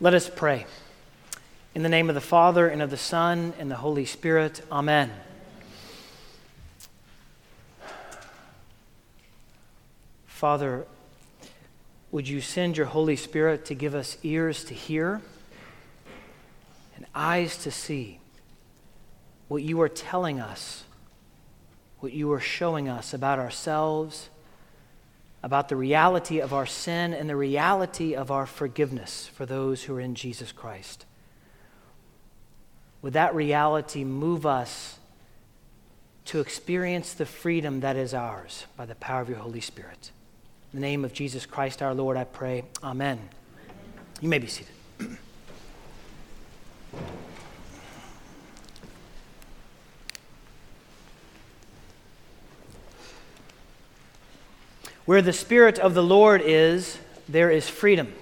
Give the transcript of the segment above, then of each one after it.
Let us pray. In the name of the Father, and of the Son, and the Holy Spirit, Amen. Father, would you send your Holy Spirit to give us ears to hear and eyes to see what you are telling us, what you are showing us about ourselves, about the reality of our sin, and the reality of our forgiveness for those who are in Jesus Christ? Would that reality move us to experience the freedom that is ours by the power of your Holy Spirit? In the name of Jesus Christ our Lord, I pray. Amen. You may be seated. Where the Spirit of the Lord is, there is freedom.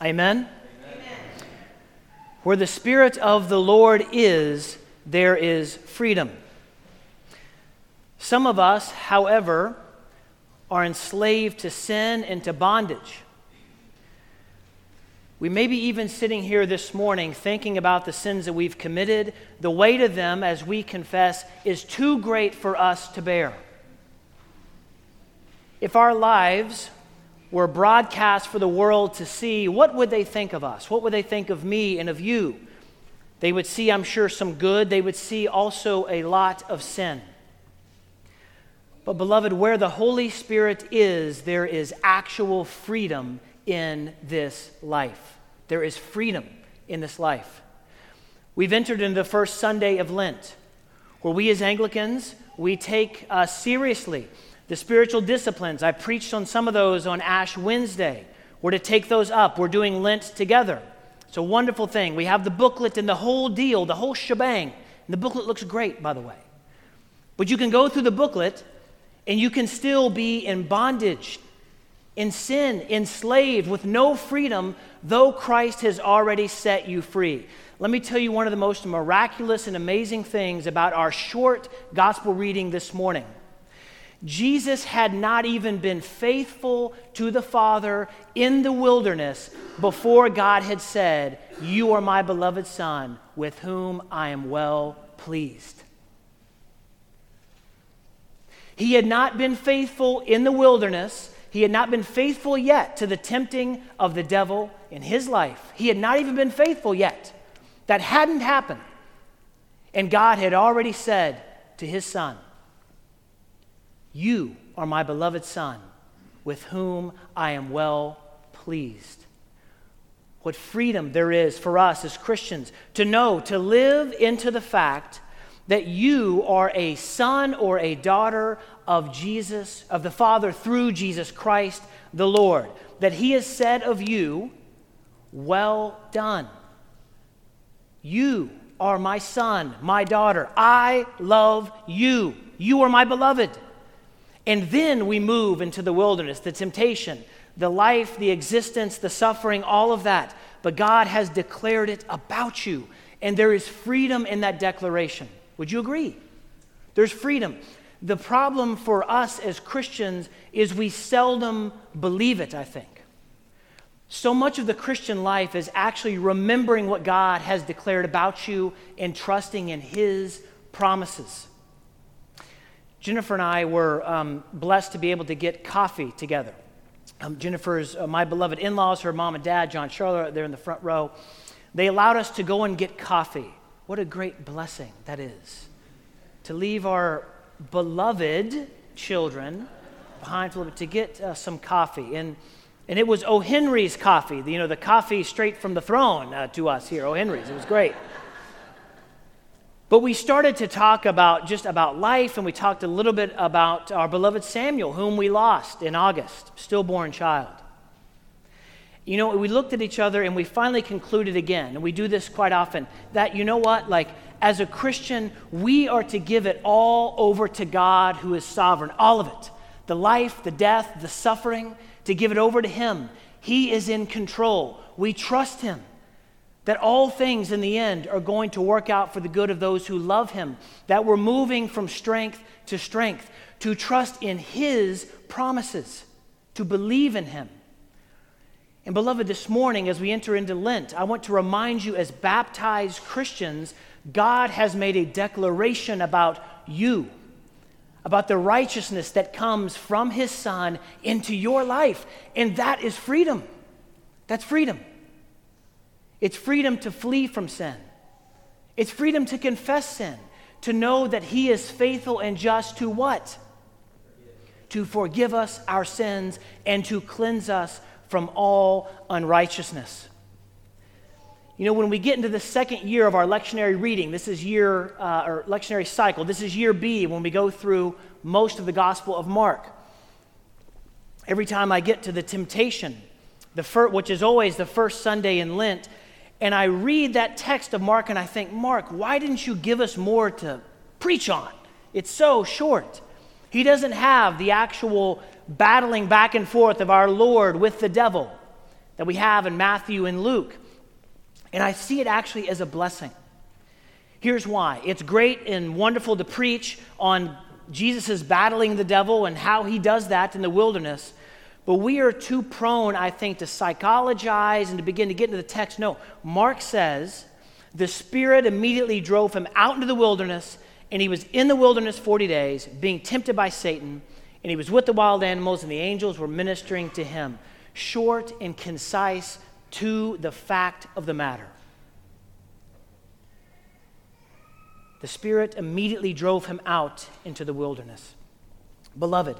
Amen? Amen? Where the Spirit of the Lord is, there is freedom. Some of us, however, are enslaved to sin and to bondage. We may be even sitting here this morning thinking about the sins that we've committed. The weight of them, as we confess, is too great for us to bear. If our lives were broadcast for the world to see, what would they think of us? What would they think of me and of you? They would see, I'm sure, some good. They would see also a lot of sin. But, beloved, where the Holy Spirit is, there is actual freedom in this life. There is freedom in this life. We've entered into the first Sunday of Lent, where we as Anglicans, we take uh, seriously the spiritual disciplines. I preached on some of those on Ash Wednesday. We're to take those up. We're doing Lent together. It's a wonderful thing. We have the booklet and the whole deal, the whole shebang. And the booklet looks great, by the way. But you can go through the booklet and you can still be in bondage, in sin, enslaved, with no freedom, though Christ has already set you free. Let me tell you one of the most miraculous and amazing things about our short gospel reading this morning. Jesus had not even been faithful to the Father in the wilderness before God had said, You are my beloved Son, with whom I am well pleased. He had not been faithful in the wilderness. He had not been faithful yet to the tempting of the devil in his life. He had not even been faithful yet. That hadn't happened. And God had already said to his son, You are my beloved son, with whom I am well pleased. What freedom there is for us as Christians to know, to live into the fact that you are a son or a daughter of Jesus, of the Father through Jesus Christ the Lord. That He has said of you, Well done. You are my son, my daughter. I love you. You are my beloved. And then we move into the wilderness, the temptation, the life, the existence, the suffering, all of that. But God has declared it about you. And there is freedom in that declaration. Would you agree? There's freedom. The problem for us as Christians is we seldom believe it, I think. So much of the Christian life is actually remembering what God has declared about you and trusting in His promises. Jennifer and I were um, blessed to be able to get coffee together. Um, Jennifer's, uh, my beloved in laws, her mom and dad, John Charlotte, they're in the front row. They allowed us to go and get coffee. What a great blessing that is. To leave our beloved children behind to get uh, some coffee. And, and it was O'Henry's coffee, you know, the coffee straight from the throne uh, to us here, O'Henry's. It was great. But we started to talk about just about life, and we talked a little bit about our beloved Samuel, whom we lost in August, stillborn child. You know, we looked at each other and we finally concluded again, and we do this quite often, that you know what? Like, as a Christian, we are to give it all over to God who is sovereign, all of it the life, the death, the suffering, to give it over to Him. He is in control. We trust Him that all things in the end are going to work out for the good of those who love Him, that we're moving from strength to strength, to trust in His promises, to believe in Him. And, beloved, this morning as we enter into Lent, I want to remind you as baptized Christians, God has made a declaration about you, about the righteousness that comes from His Son into your life. And that is freedom. That's freedom. It's freedom to flee from sin, it's freedom to confess sin, to know that He is faithful and just to what? To forgive us our sins and to cleanse us from all unrighteousness. You know, when we get into the second year of our lectionary reading, this is year, uh, or lectionary cycle, this is year B when we go through most of the Gospel of Mark. Every time I get to the temptation, the fir- which is always the first Sunday in Lent, and I read that text of Mark and I think, Mark, why didn't you give us more to preach on? It's so short. He doesn't have the actual battling back and forth of our Lord with the devil that we have in Matthew and Luke. And I see it actually as a blessing. Here's why it's great and wonderful to preach on Jesus' battling the devil and how he does that in the wilderness. But we are too prone, I think, to psychologize and to begin to get into the text. No, Mark says the Spirit immediately drove him out into the wilderness, and he was in the wilderness 40 days, being tempted by Satan, and he was with the wild animals, and the angels were ministering to him. Short and concise to the fact of the matter. The Spirit immediately drove him out into the wilderness. Beloved,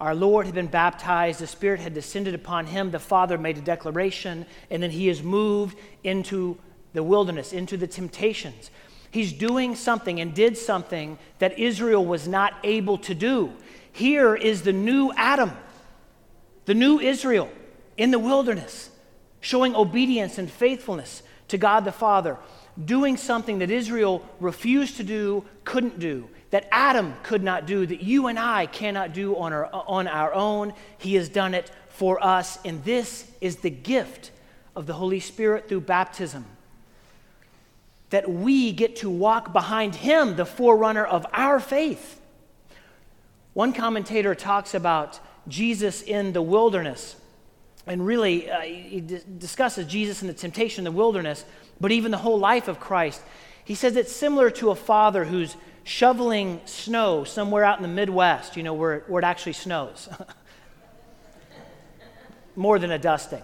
our Lord had been baptized, the Spirit had descended upon him, the Father made a declaration, and then he is moved into the wilderness, into the temptations. He's doing something and did something that Israel was not able to do. Here is the new Adam, the new Israel in the wilderness, showing obedience and faithfulness to God the Father, doing something that Israel refused to do, couldn't do that Adam could not do, that you and I cannot do on our, on our own. He has done it for us. And this is the gift of the Holy Spirit through baptism. That we get to walk behind Him, the forerunner of our faith. One commentator talks about Jesus in the wilderness. And really, uh, he d- discusses Jesus in the temptation in the wilderness, but even the whole life of Christ. He says it's similar to a father who's shoveling snow somewhere out in the Midwest, you know, where, where it actually snows. More than a dusting.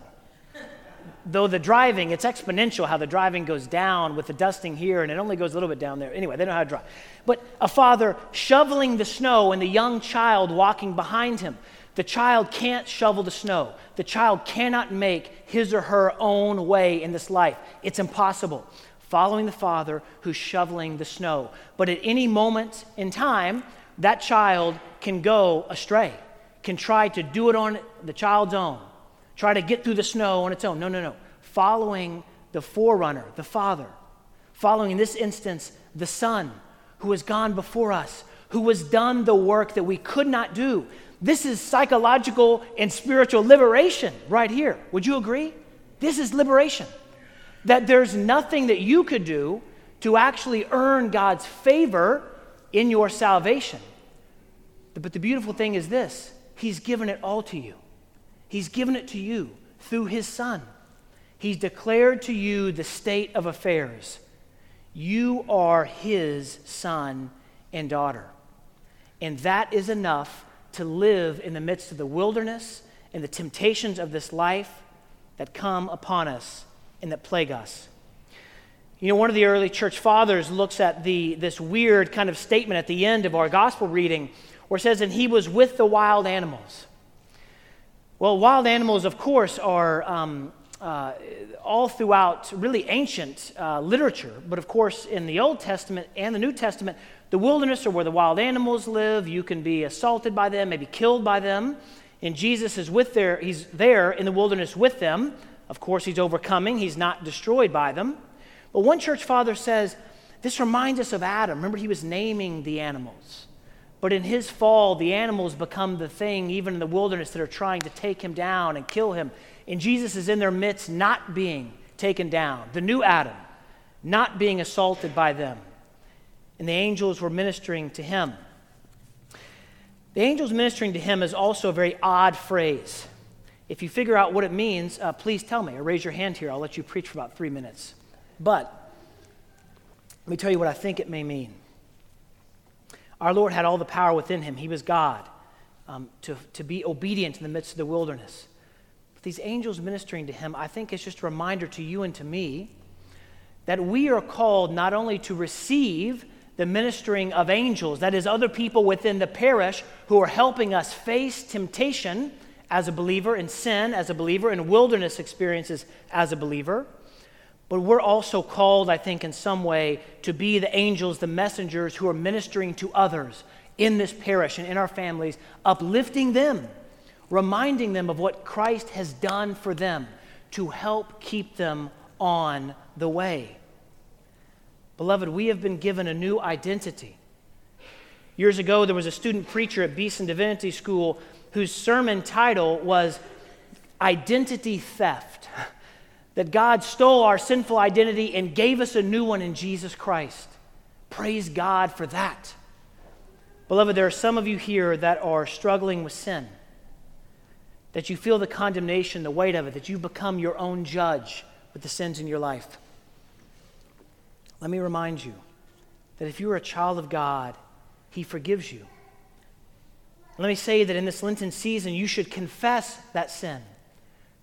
Though the driving, it's exponential how the driving goes down with the dusting here, and it only goes a little bit down there. Anyway, they know how to drive. But a father shoveling the snow and the young child walking behind him. The child can't shovel the snow. The child cannot make his or her own way in this life. It's impossible following the father who's shoveling the snow. But at any moment in time, that child can go astray, can try to do it on the child's own, try to get through the snow on its own. No, no, no. Following the forerunner, the father, following in this instance, the son who has gone before us, who has done the work that we could not do. This is psychological and spiritual liberation right here. Would you agree? This is liberation that there's nothing that you could do to actually earn God's favor in your salvation. But the beautiful thing is this He's given it all to you. He's given it to you through His Son. He's declared to you the state of affairs. You are His son and daughter. And that is enough to live in the midst of the wilderness and the temptations of this life that come upon us and that plague us. You know, one of the early church fathers looks at the, this weird kind of statement at the end of our gospel reading where it says, And he was with the wild animals. Well, wild animals, of course, are um, uh, all throughout really ancient uh, literature, but of course, in the Old Testament and the New Testament, the wilderness are where the wild animals live. You can be assaulted by them, maybe killed by them. And Jesus is with there, he's there in the wilderness with them. Of course, he's overcoming, he's not destroyed by them. But one church father says, This reminds us of Adam. Remember, he was naming the animals. But in his fall, the animals become the thing, even in the wilderness, that are trying to take him down and kill him. And Jesus is in their midst, not being taken down. The new Adam, not being assaulted by them. And the angels were ministering to him. The angels ministering to him is also a very odd phrase. If you figure out what it means, uh, please tell me or raise your hand here. I'll let you preach for about three minutes. But let me tell you what I think it may mean. Our Lord had all the power within him, He was God, um, to, to be obedient in the midst of the wilderness. These angels ministering to him, I think, is just a reminder to you and to me that we are called not only to receive the ministering of angels, that is, other people within the parish who are helping us face temptation as a believer, in sin as a believer, in wilderness experiences as a believer. But we're also called, I think, in some way to be the angels, the messengers who are ministering to others in this parish and in our families, uplifting them, reminding them of what Christ has done for them to help keep them on the way. Beloved, we have been given a new identity. Years ago, there was a student preacher at Beeson Divinity School whose sermon title was Identity Theft. That God stole our sinful identity and gave us a new one in Jesus Christ. Praise God for that. Beloved, there are some of you here that are struggling with sin, that you feel the condemnation, the weight of it, that you become your own judge with the sins in your life. Let me remind you that if you are a child of God, He forgives you. Let me say that in this Lenten season, you should confess that sin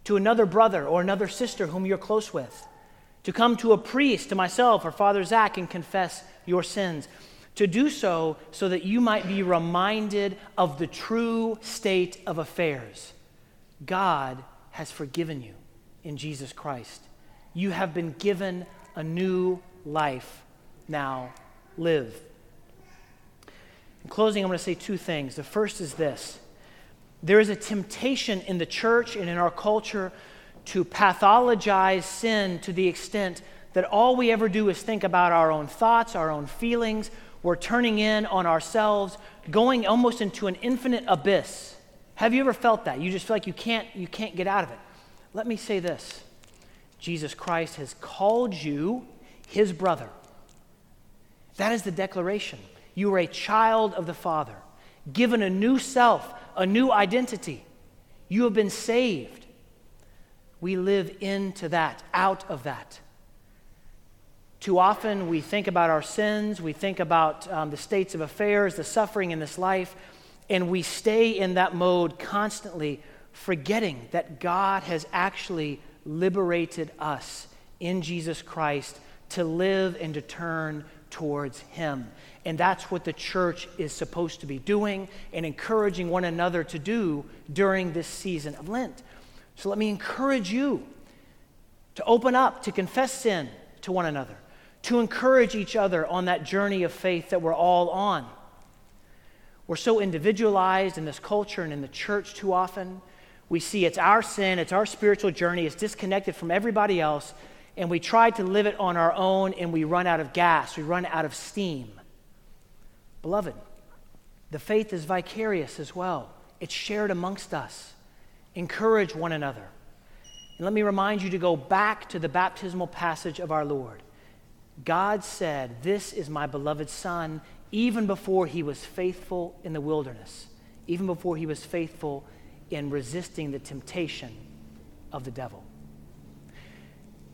to another brother or another sister whom you're close with, to come to a priest, to myself or Father Zach, and confess your sins. To do so so that you might be reminded of the true state of affairs. God has forgiven you in Jesus Christ. You have been given a new life. Now live. In closing, I'm going to say two things. The first is this there is a temptation in the church and in our culture to pathologize sin to the extent that all we ever do is think about our own thoughts, our own feelings. We're turning in on ourselves, going almost into an infinite abyss. Have you ever felt that? You just feel like you can't, you can't get out of it. Let me say this Jesus Christ has called you his brother. That is the declaration. You are a child of the Father, given a new self, a new identity. You have been saved. We live into that, out of that. Too often we think about our sins, we think about um, the states of affairs, the suffering in this life, and we stay in that mode constantly, forgetting that God has actually liberated us in Jesus Christ to live and to turn towards Him. And that's what the church is supposed to be doing and encouraging one another to do during this season of Lent. So let me encourage you to open up, to confess sin to one another, to encourage each other on that journey of faith that we're all on. We're so individualized in this culture and in the church too often. We see it's our sin, it's our spiritual journey, it's disconnected from everybody else, and we try to live it on our own and we run out of gas, we run out of steam. Beloved, the faith is vicarious as well, it's shared amongst us. Encourage one another. And let me remind you to go back to the baptismal passage of our Lord. God said, This is my beloved Son, even before he was faithful in the wilderness, even before he was faithful in resisting the temptation of the devil.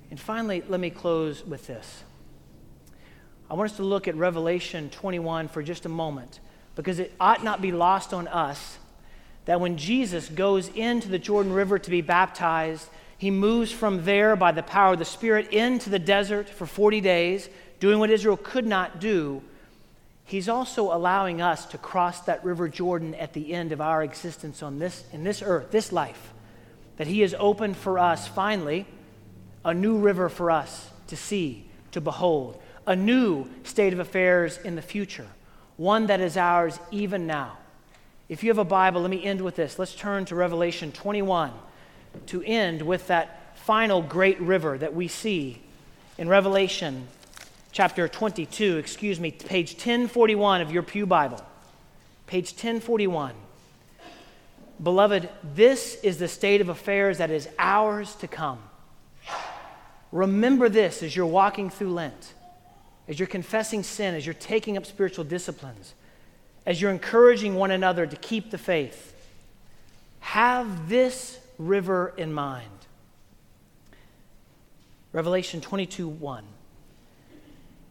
And finally, let me close with this. I want us to look at Revelation 21 for just a moment because it ought not be lost on us that when Jesus goes into the Jordan River to be baptized, he moves from there by the power of the Spirit into the desert for 40 days, doing what Israel could not do. He's also allowing us to cross that river Jordan at the end of our existence on this, in this earth, this life. That He has opened for us, finally, a new river for us to see, to behold, a new state of affairs in the future, one that is ours even now. If you have a Bible, let me end with this. Let's turn to Revelation 21 to end with that final great river that we see in Revelation chapter 22, excuse me, page 1041 of your Pew Bible. Page 1041. Beloved, this is the state of affairs that is ours to come. Remember this as you're walking through Lent, as you're confessing sin, as you're taking up spiritual disciplines, as you're encouraging one another to keep the faith. Have this river in mind. Revelation 22 1.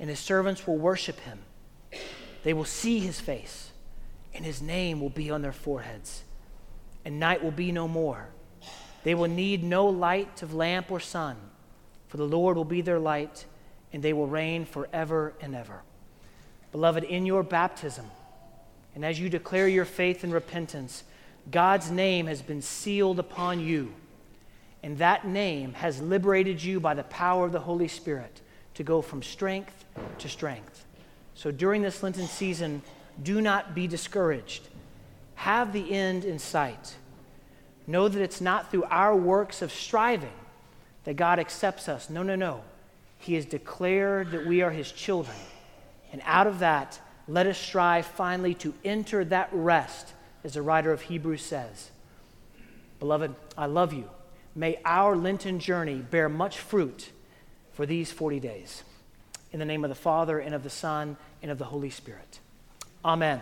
and his servants will worship him. They will see his face, and his name will be on their foreheads. And night will be no more. They will need no light of lamp or sun, for the Lord will be their light, and they will reign forever and ever. Beloved, in your baptism, and as you declare your faith and repentance, God's name has been sealed upon you, and that name has liberated you by the power of the Holy Spirit to go from strength to strength. So during this Lenten season, do not be discouraged. Have the end in sight. Know that it's not through our works of striving that God accepts us. No, no, no. He has declared that we are His children. And out of that, let us strive finally to enter that rest, as the writer of Hebrews says. Beloved, I love you. May our Lenten journey bear much fruit for these 40 days. In the name of the Father, and of the Son, and of the Holy Spirit. Amen.